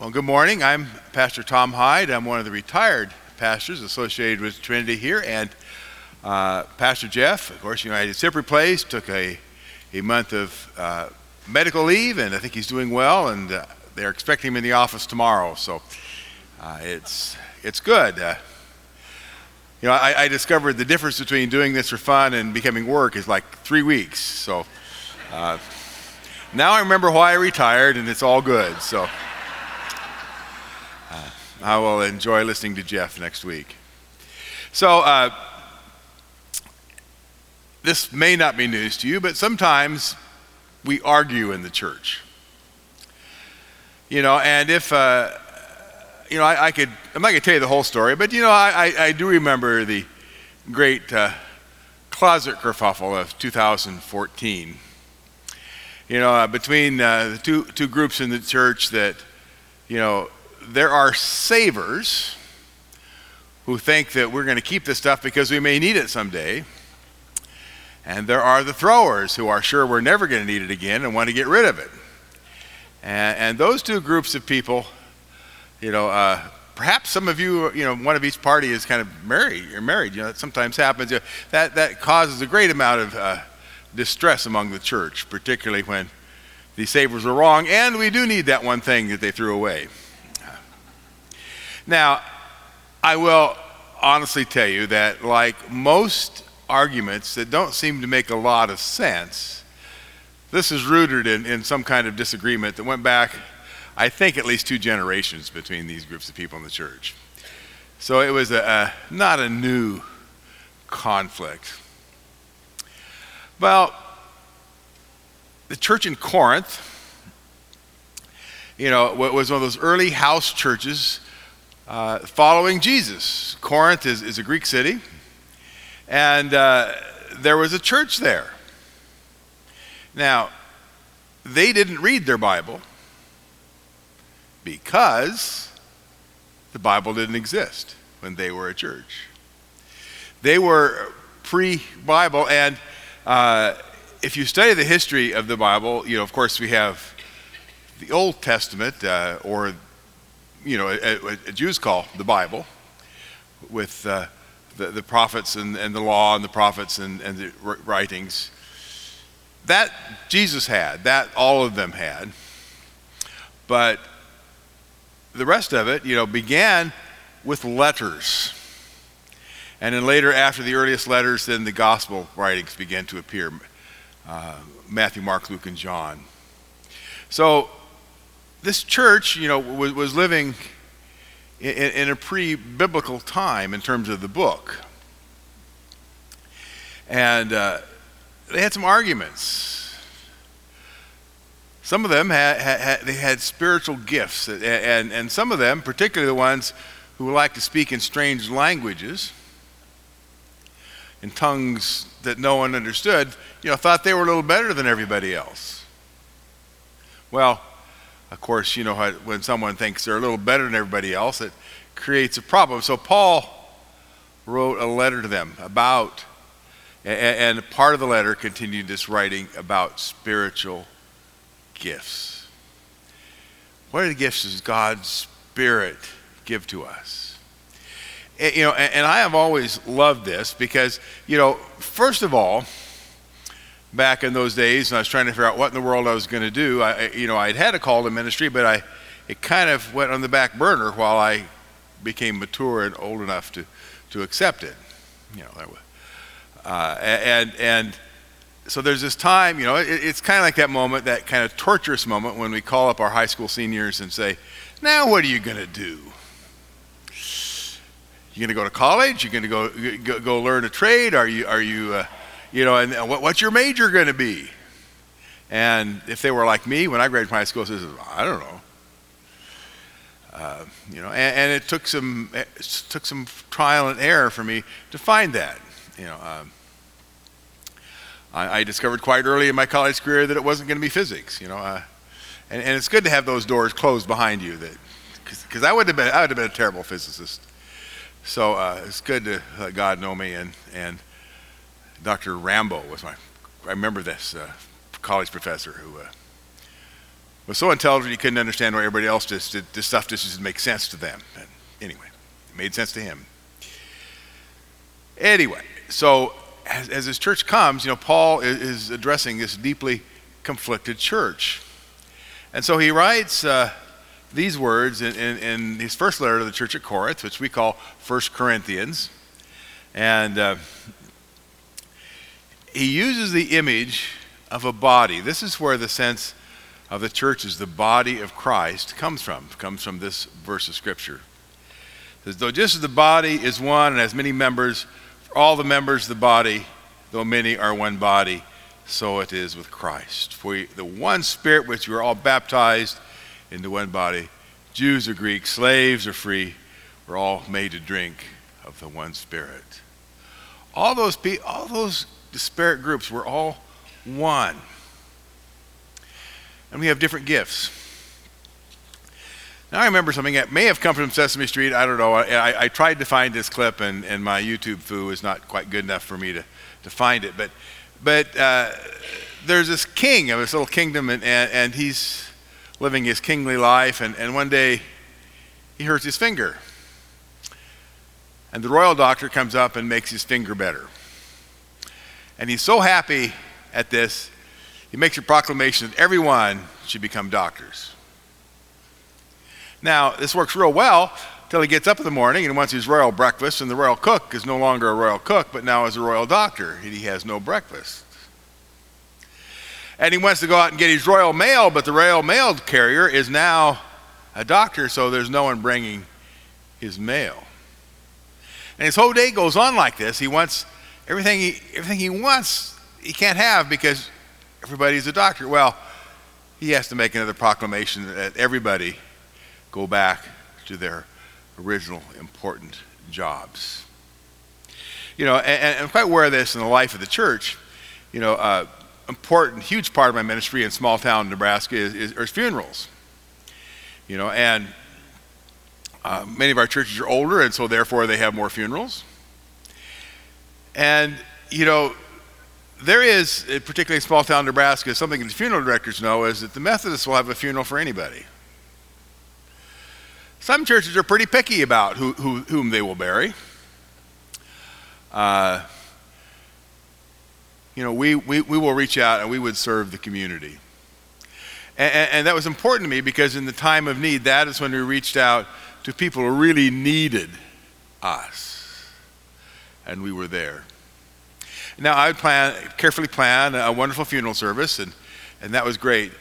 Well, good morning. I'm Pastor Tom Hyde. I'm one of the retired pastors associated with Trinity here. And uh, Pastor Jeff, of course, United Cypress Place, took a, a month of uh, medical leave, and I think he's doing well. And uh, they're expecting him in the office tomorrow. So uh, it's, it's good. Uh, you know, I, I, discovered the difference between doing this for fun and becoming work is like three weeks. So uh, now I remember why I retired, and it's all good. So. I will enjoy listening to Jeff next week. So, uh, this may not be news to you, but sometimes we argue in the church. You know, and if, uh, you know, I, I, could, I'm not going to tell you the whole story, but, you know, I, I, I do remember the great uh, closet kerfuffle of 2014. You know, uh, between uh, the two, two groups in the church that, you know, there are savers who think that we're going to keep this stuff because we may need it someday. And there are the throwers who are sure we're never going to need it again and want to get rid of it. And, and those two groups of people, you know, uh, perhaps some of you, you know, one of each party is kind of married. You're married. You know, that sometimes happens. That that causes a great amount of uh, distress among the church, particularly when the savers were wrong, and we do need that one thing that they threw away. Now, I will honestly tell you that, like most arguments that don't seem to make a lot of sense, this is rooted in, in some kind of disagreement that went back, I think, at least two generations between these groups of people in the church. So it was a, a not a new conflict. Well, the church in Corinth, you know, was one of those early house churches uh, following Jesus. Corinth is, is a Greek city, and uh, there was a church there. Now, they didn't read their Bible because the Bible didn't exist when they were a church. They were pre Bible, and uh, if you study the history of the Bible, you know, of course, we have the Old Testament uh, or you know, a, a Jews call the Bible, with uh, the, the prophets and, and the law and the prophets and, and the writings. That Jesus had, that all of them had. But the rest of it, you know, began with letters. And then later, after the earliest letters, then the gospel writings began to appear uh, Matthew, Mark, Luke, and John. So this church, you know, was, was living in, in a pre biblical time in terms of the book. And uh, they had some arguments. Some of them had, had, they had spiritual gifts, and, and, and some of them, particularly the ones who like to speak in strange languages, in tongues that no one understood, you know, thought they were a little better than everybody else. Well, of course, you know, when someone thinks they're a little better than everybody else, it creates a problem. So Paul wrote a letter to them about, and, part of the letter continued this writing about spiritual gifts. What are the gifts does God's Spirit give to us? And, you know, and I have always loved this because, you know, first of all, back in those days, and I was trying to figure out what in the world I was going to do. I, you know, I'd had a call to ministry, but I, it kind of went on the back burner while I became mature and old enough to, to accept it. You know, uh, and and so there's this time. You know, it, it's kind of like that moment, that kind of torturous moment when we call up our high school seniors and say, "Now, what are you going to do?" You going to go to college? You going to go, go go learn a trade? Are you are you uh, you know, and what, what's your major going to be? And if they were like me when I graduated high school, says, I don't know. Uh, you know, and, and, it took some it took some trial and error for me to find that. You know, um, I, I, discovered quite early in my college career that it wasn't going to be physics. You know, uh, and, and, it's good to have those doors closed behind you. That because I would have been I would have been a terrible physicist. So uh, it's good to let God know me and and Dr. Rambo was my, I remember this uh, college professor who uh, was so intelligent he couldn't understand why everybody else just did. This stuff just didn't make sense to them. But anyway, it made sense to him. Anyway, so as, as his church comes, you know, Paul is, is addressing this deeply conflicted church. And so he writes uh, these words in, in, in, his first letter to the church at Corinth, which we call First Corinthians. And uh, he uses the image of a body. This is where the sense of the church as the body of Christ comes from, comes from this verse of Scripture. It says, Though just as the body is one and has many members, for all the members of the body, though many are one body, so it is with Christ. For the one Spirit which we are all baptized into one body, Jews or Greeks, slaves or free, we're all made to drink of the one Spirit. All those, people all those disparate groups were all one. And we have different gifts. Now I remember something that may have come from Sesame Street. I don't know. I, I tried to find this clip, and, and my YouTube foo is not quite good enough for me to, to find it. But, but uh, there's this king of this little kingdom, and, and, and he's living his kingly life. And, and one day he hurts his finger. And the royal doctor comes up and makes his finger better. And he's so happy at this, he makes a proclamation that everyone should become doctors. Now, this works real well till he gets up in the morning and wants his royal breakfast, and the royal cook is no longer a royal cook, but now is a royal doctor, and he has no breakfast. And he wants to go out and get his royal mail, but the royal mail carrier is now a doctor, so there's no one bringing his mail. And his whole day goes on like this. He wants everything he, everything he wants, he can't have because everybody's a doctor. Well, he has to make another proclamation that everybody go back to their original important jobs. You know, and, and I'm quite aware of this in the life of the church. You know, uh, important, huge part of my ministry in small town Nebraska is, is, is funerals. You know, and uh, many of our churches are older, and so therefore they have more funerals. And, you know, there is, particularly in small town Nebraska, something the funeral directors know is that the Methodists will have a funeral for anybody. Some churches are pretty picky about who, who, whom they will bury. Uh, you know, we, we, we will reach out and we would serve the community. And, and that was important to me because in the time of need, that is when we reached out to people who really needed us. And we were there. Now, I would plan, carefully plan a wonderful funeral service, and, and that was great.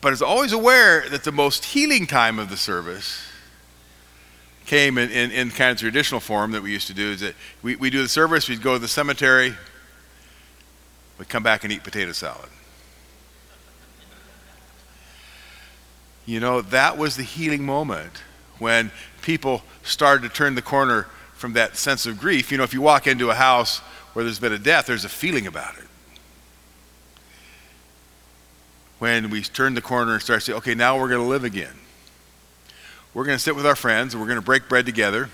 But I was always aware that the most healing time of the service came in, in, in kind of traditional form that we used to do is that we, we do the service, we'd go to the cemetery, we'd come back and eat potato salad. You know, that was the healing moment when people started to turn the corner from that sense of grief. You know, if you walk into a house where there's been a death, there's a feeling about it when we turn the corner and start saying, okay, now we're going to live again. We're going to sit with our friends and we're going to break bread together.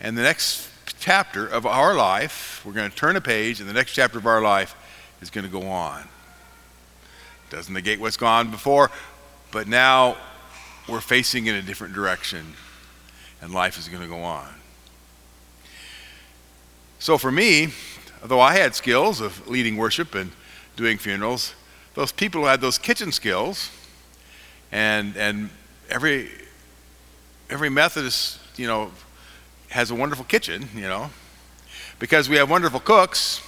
And the next chapter of our life, we're going to turn a page, and the next chapter of our life is going to go on. Doesn't negate what's gone before, but now we're facing in a different direction, and life is going to go on. So for me, although I had skills of leading worship and doing funerals, those people who had those kitchen skills, and and every every Methodist, you know, has a wonderful kitchen, you know, because we have wonderful cooks,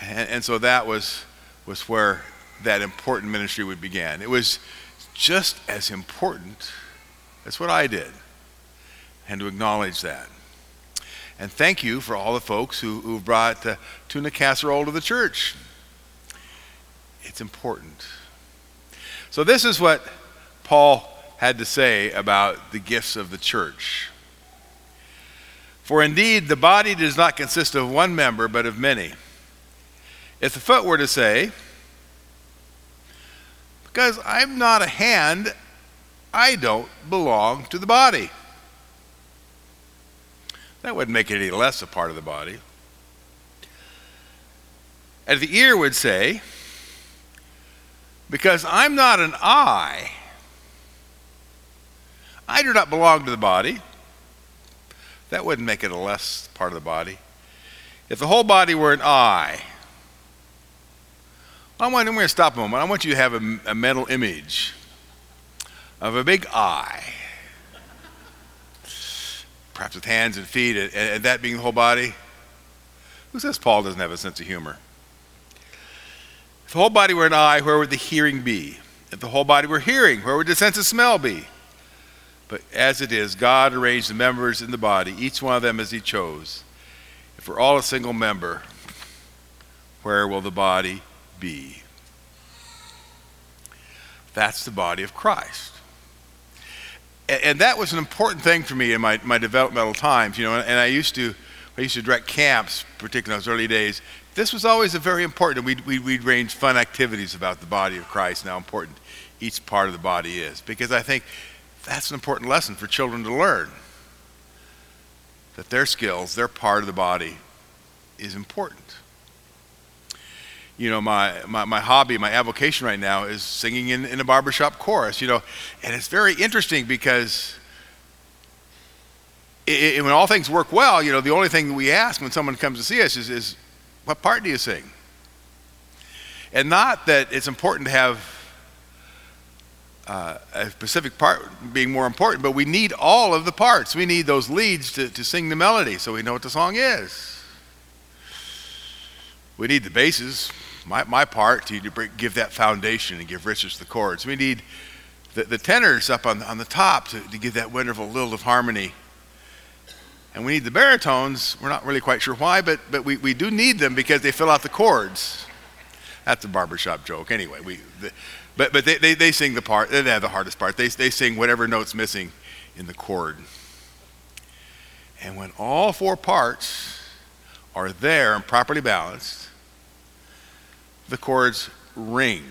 and, and so that was was where that important ministry would begin. It was just as important as what I did, and to acknowledge that. And thank you for all the folks who, who brought tuna casserole to the church. It's important. So, this is what Paul had to say about the gifts of the church. For indeed, the body does not consist of one member, but of many. If the foot were to say, Because I'm not a hand, I don't belong to the body, that wouldn't make it any less a part of the body. And the ear would say, Because I'm not an eye. I do not belong to the body. That wouldn't make it a less part of the body. If the whole body were an eye, I want, I'm going to stop a moment. I want you to have a, a mental image of a big eye, perhaps with hands and feet, and, and that being the whole body. Who says Paul doesn't have a sense of humor? If the whole body were an eye, where would the hearing be? If the whole body were hearing, where would the sense of smell be? But as it is, God arranged the members in the body, each one of them as He chose. If we're all a single member, where will the body be? That's the body of Christ. And, that was an important thing for me in my, my developmental times, you know, and, I used to I used to direct camps, particularly in those early days. This was always a very important. We'd, we'd, we'd arrange fun activities about the body of Christ and how important each part of the body is. Because I think that's an important lesson for children to learn that their skills, their part of the body, is important. You know, my, my, my hobby, my avocation right now is singing in, in a barbershop chorus, you know, and it's very interesting because it, it, when all things work well, you know, the only thing we ask when someone comes to see us is, is what part do you sing? And not that it's important to have uh, a specific part being more important, but we need all of the parts. We need those leads to, to sing the melody so we know what the song is. We need the basses, my, my part, to, to give that foundation and give richness to the chords. We need the, the tenors up on, on the top to, to give that wonderful lilt of harmony. And we need the baritones. We're not really quite sure why, but, but we, we do need them because they fill out the chords. That's a barbershop joke. Anyway, we, the, but, but they, they, they sing the part, they have the hardest part. They, they sing whatever note's missing in the chord. And when all four parts are there and properly balanced, the chords ring,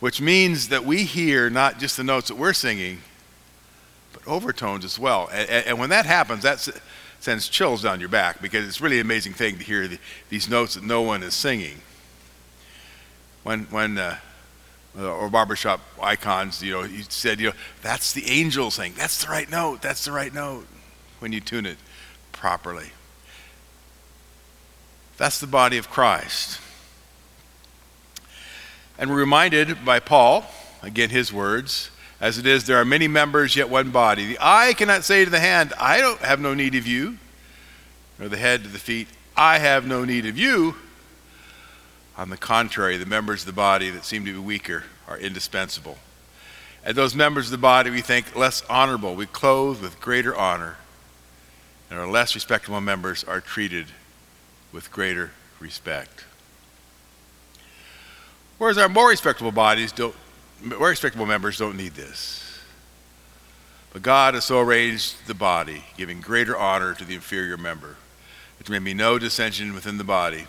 which means that we hear not just the notes that we're singing, but overtones as well. And, and when that happens, that sends chills down your back because it's really an amazing thing to hear the, these notes that no one is singing. When, when uh, or barbershop icons, you know, he said, you know, that's the angel saying, that's the right note, that's the right note, when you tune it properly. That's the body of Christ. And we're reminded by Paul, again his words, as it is, there are many members, yet one body. The eye cannot say to the hand, I don't have no need of you, nor the head to the feet, I have no need of you. On the contrary, the members of the body that seem to be weaker are indispensable. And those members of the body we think less honorable, we clothe with greater honor. And our less respectable members are treated with greater respect. Whereas our more respectable bodies don't, more respectable members don't need this. But God has so arranged the body, giving greater honor to the inferior member, that there may be no dissension within the body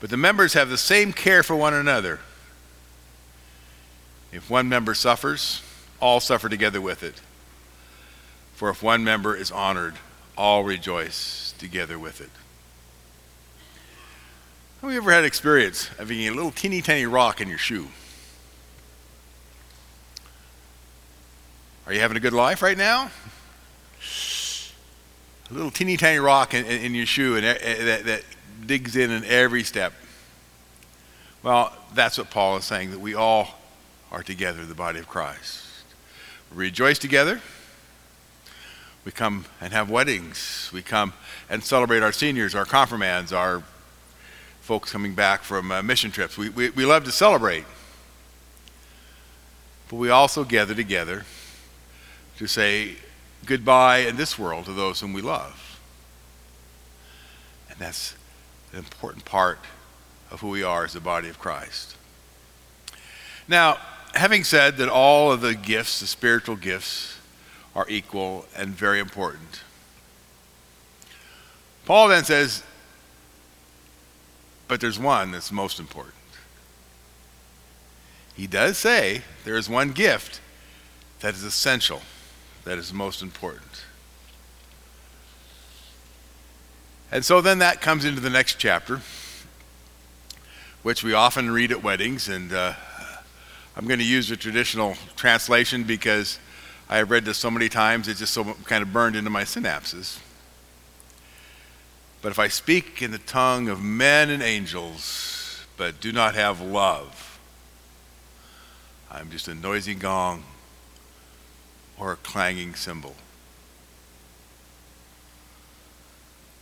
but the members have the same care for one another. If one member suffers, all suffer together with it. For if one member is honored, all rejoice together with it. Have you ever had experience of having a little teeny tiny rock in your shoe? Are you having a good life right now? A little teeny tiny rock in, in, in your shoe and eh, eh, that, that digs in in every step. Well, that's what Paul is saying, that we all are together, the body of Christ. We rejoice together. We come and have weddings. We come and celebrate our seniors, our confirmands, our folks coming back from uh, mission trips. We, we, we love to celebrate. But we also gather together to say goodbye in this world to those whom we love. And that's an important part of who we are as the body of Christ. Now, having said that all of the gifts, the spiritual gifts, are equal and very important, Paul then says, but there's one that's most important. He does say there is one gift that is essential, that is most important. And so then that comes into the next chapter, which we often read at weddings. And uh, I'm going to use the traditional translation because I have read this so many times, it's just so kind of burned into my synapses. But if I speak in the tongue of men and angels, but do not have love, I'm just a noisy gong or a clanging cymbal.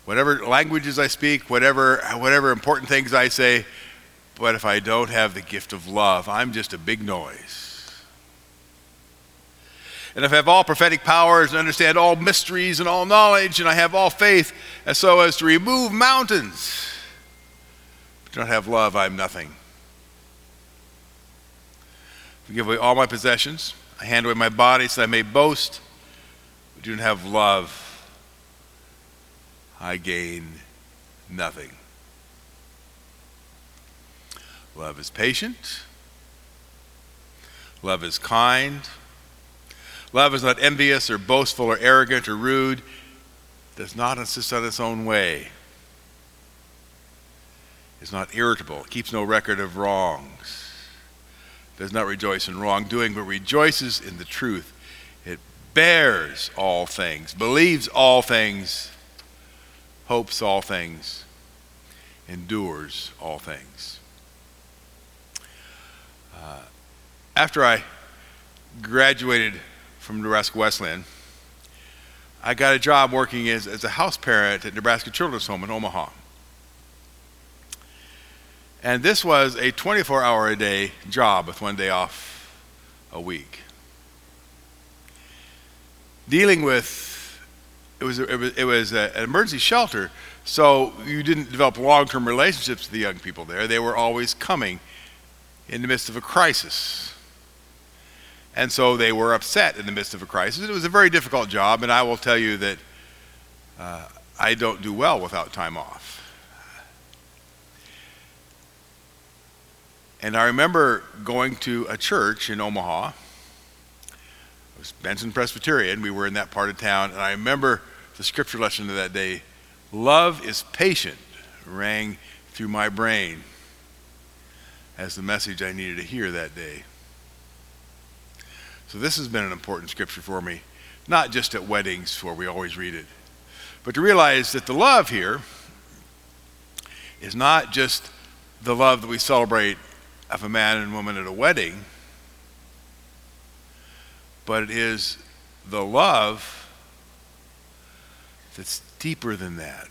Whatever languages I speak, whatever, whatever important things I say, but if I don't have the gift of love, I'm just a big noise. And if I have all prophetic powers and understand all mysteries and all knowledge, and I have all faith as so as to remove mountains, but do not have love, I'm nothing. If I give away all my possessions, I hand away my body so I may boast, but do not have love, I gain nothing. Love is patient. Love is kind. Love is not envious or boastful or arrogant or rude. Does not insist on its own way. Is not irritable. Keeps no record of wrongs. Does not rejoice in wrongdoing, but rejoices in the truth. It bears all things, believes all things, hopes all things, endures all things. Uh, after I graduated from Nebraska Wesleyan, I got a job working as, as a house parent at Nebraska Children's Home in Omaha. And this was a 24 hour a day job with one day off a week. Dealing with, it was, it was, it was a, an emergency shelter, so you didn't develop long term relationships with the young people there. They were always coming in the midst of a crisis. And so they were upset in the midst of a crisis. It was a very difficult job, and I will tell you that uh, I don't do well without time off. And I remember going to a church in Omaha. It was Benson Presbyterian. We were in that part of town. And I remember the scripture lesson of that day love is patient rang through my brain as the message I needed to hear that day. So this has been an important scripture for me, not just at weddings where we always read it, but to realize that the love here is not just the love that we celebrate of a man and woman at a wedding, but it is the love that's deeper than that.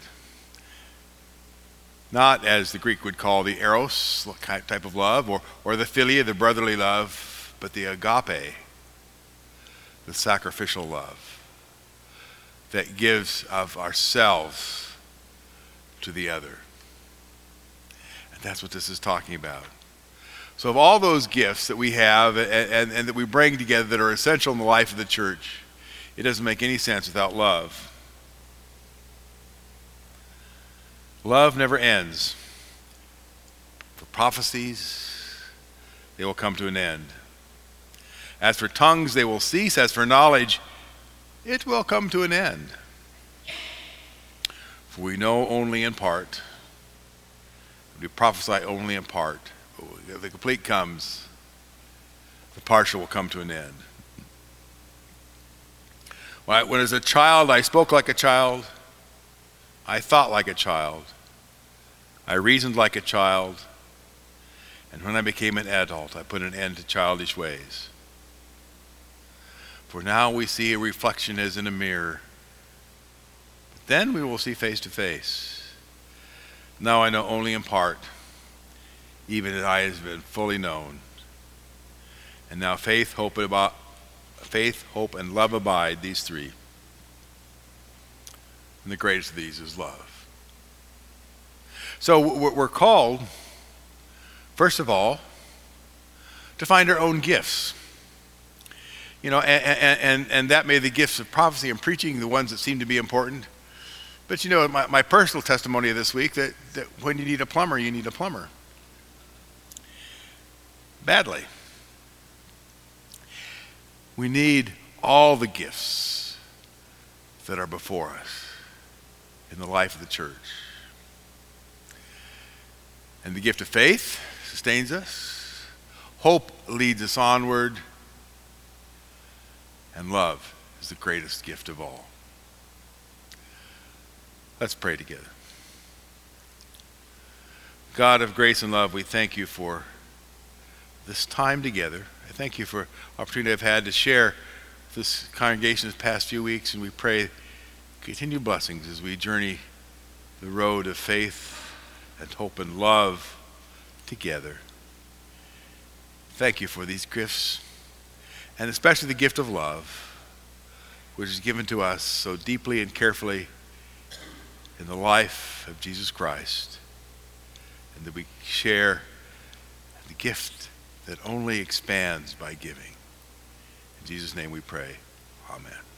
Not as the Greek would call the eros type of love, or, or the philia, the brotherly love, but the agape, the sacrificial love that gives of ourselves to the other. And that's what this is talking about. So, of all those gifts that we have and, and, and that we bring together that are essential in the life of the church, it doesn't make any sense without love. Love never ends. For prophecies, they will come to an end. As for tongues, they will cease. As for knowledge, it will come to an end. For we know only in part. We prophesy only in part. But The complete comes, the partial will come to an end. When as a child, I spoke like a child. I thought like a child. I reasoned like a child. And when I became an adult, I put an end to childish ways. For now we see a reflection as in a mirror. But then we will see face to face. Now I know only in part, even as I have been fully known. And now faith, hope, about, faith, hope, and love abide, these three. And the greatest of these is love. So we're called, first of all, to find our own gifts. You know, and, and, and that may be the gifts of prophecy and preaching, the ones that seem to be important. But you know, my, my personal testimony this week that, that when you need a plumber, you need a plumber. Badly. We need all the gifts that are before us in the life of the church. And the gift of faith sustains us. Hope leads us onward. And love is the greatest gift of all. Let's pray together. God of grace and love, we thank you for this time together. I thank you for opportunity I've had to share this congregation this past few weeks, and we pray continued blessings as we journey the road of faith and hope and love together. Thank you for these gifts, and especially the gift of love, which is given to us so deeply and carefully in the life of Jesus Christ, and that we share the gift that only expands by giving. In Jesus' name we pray. Amen.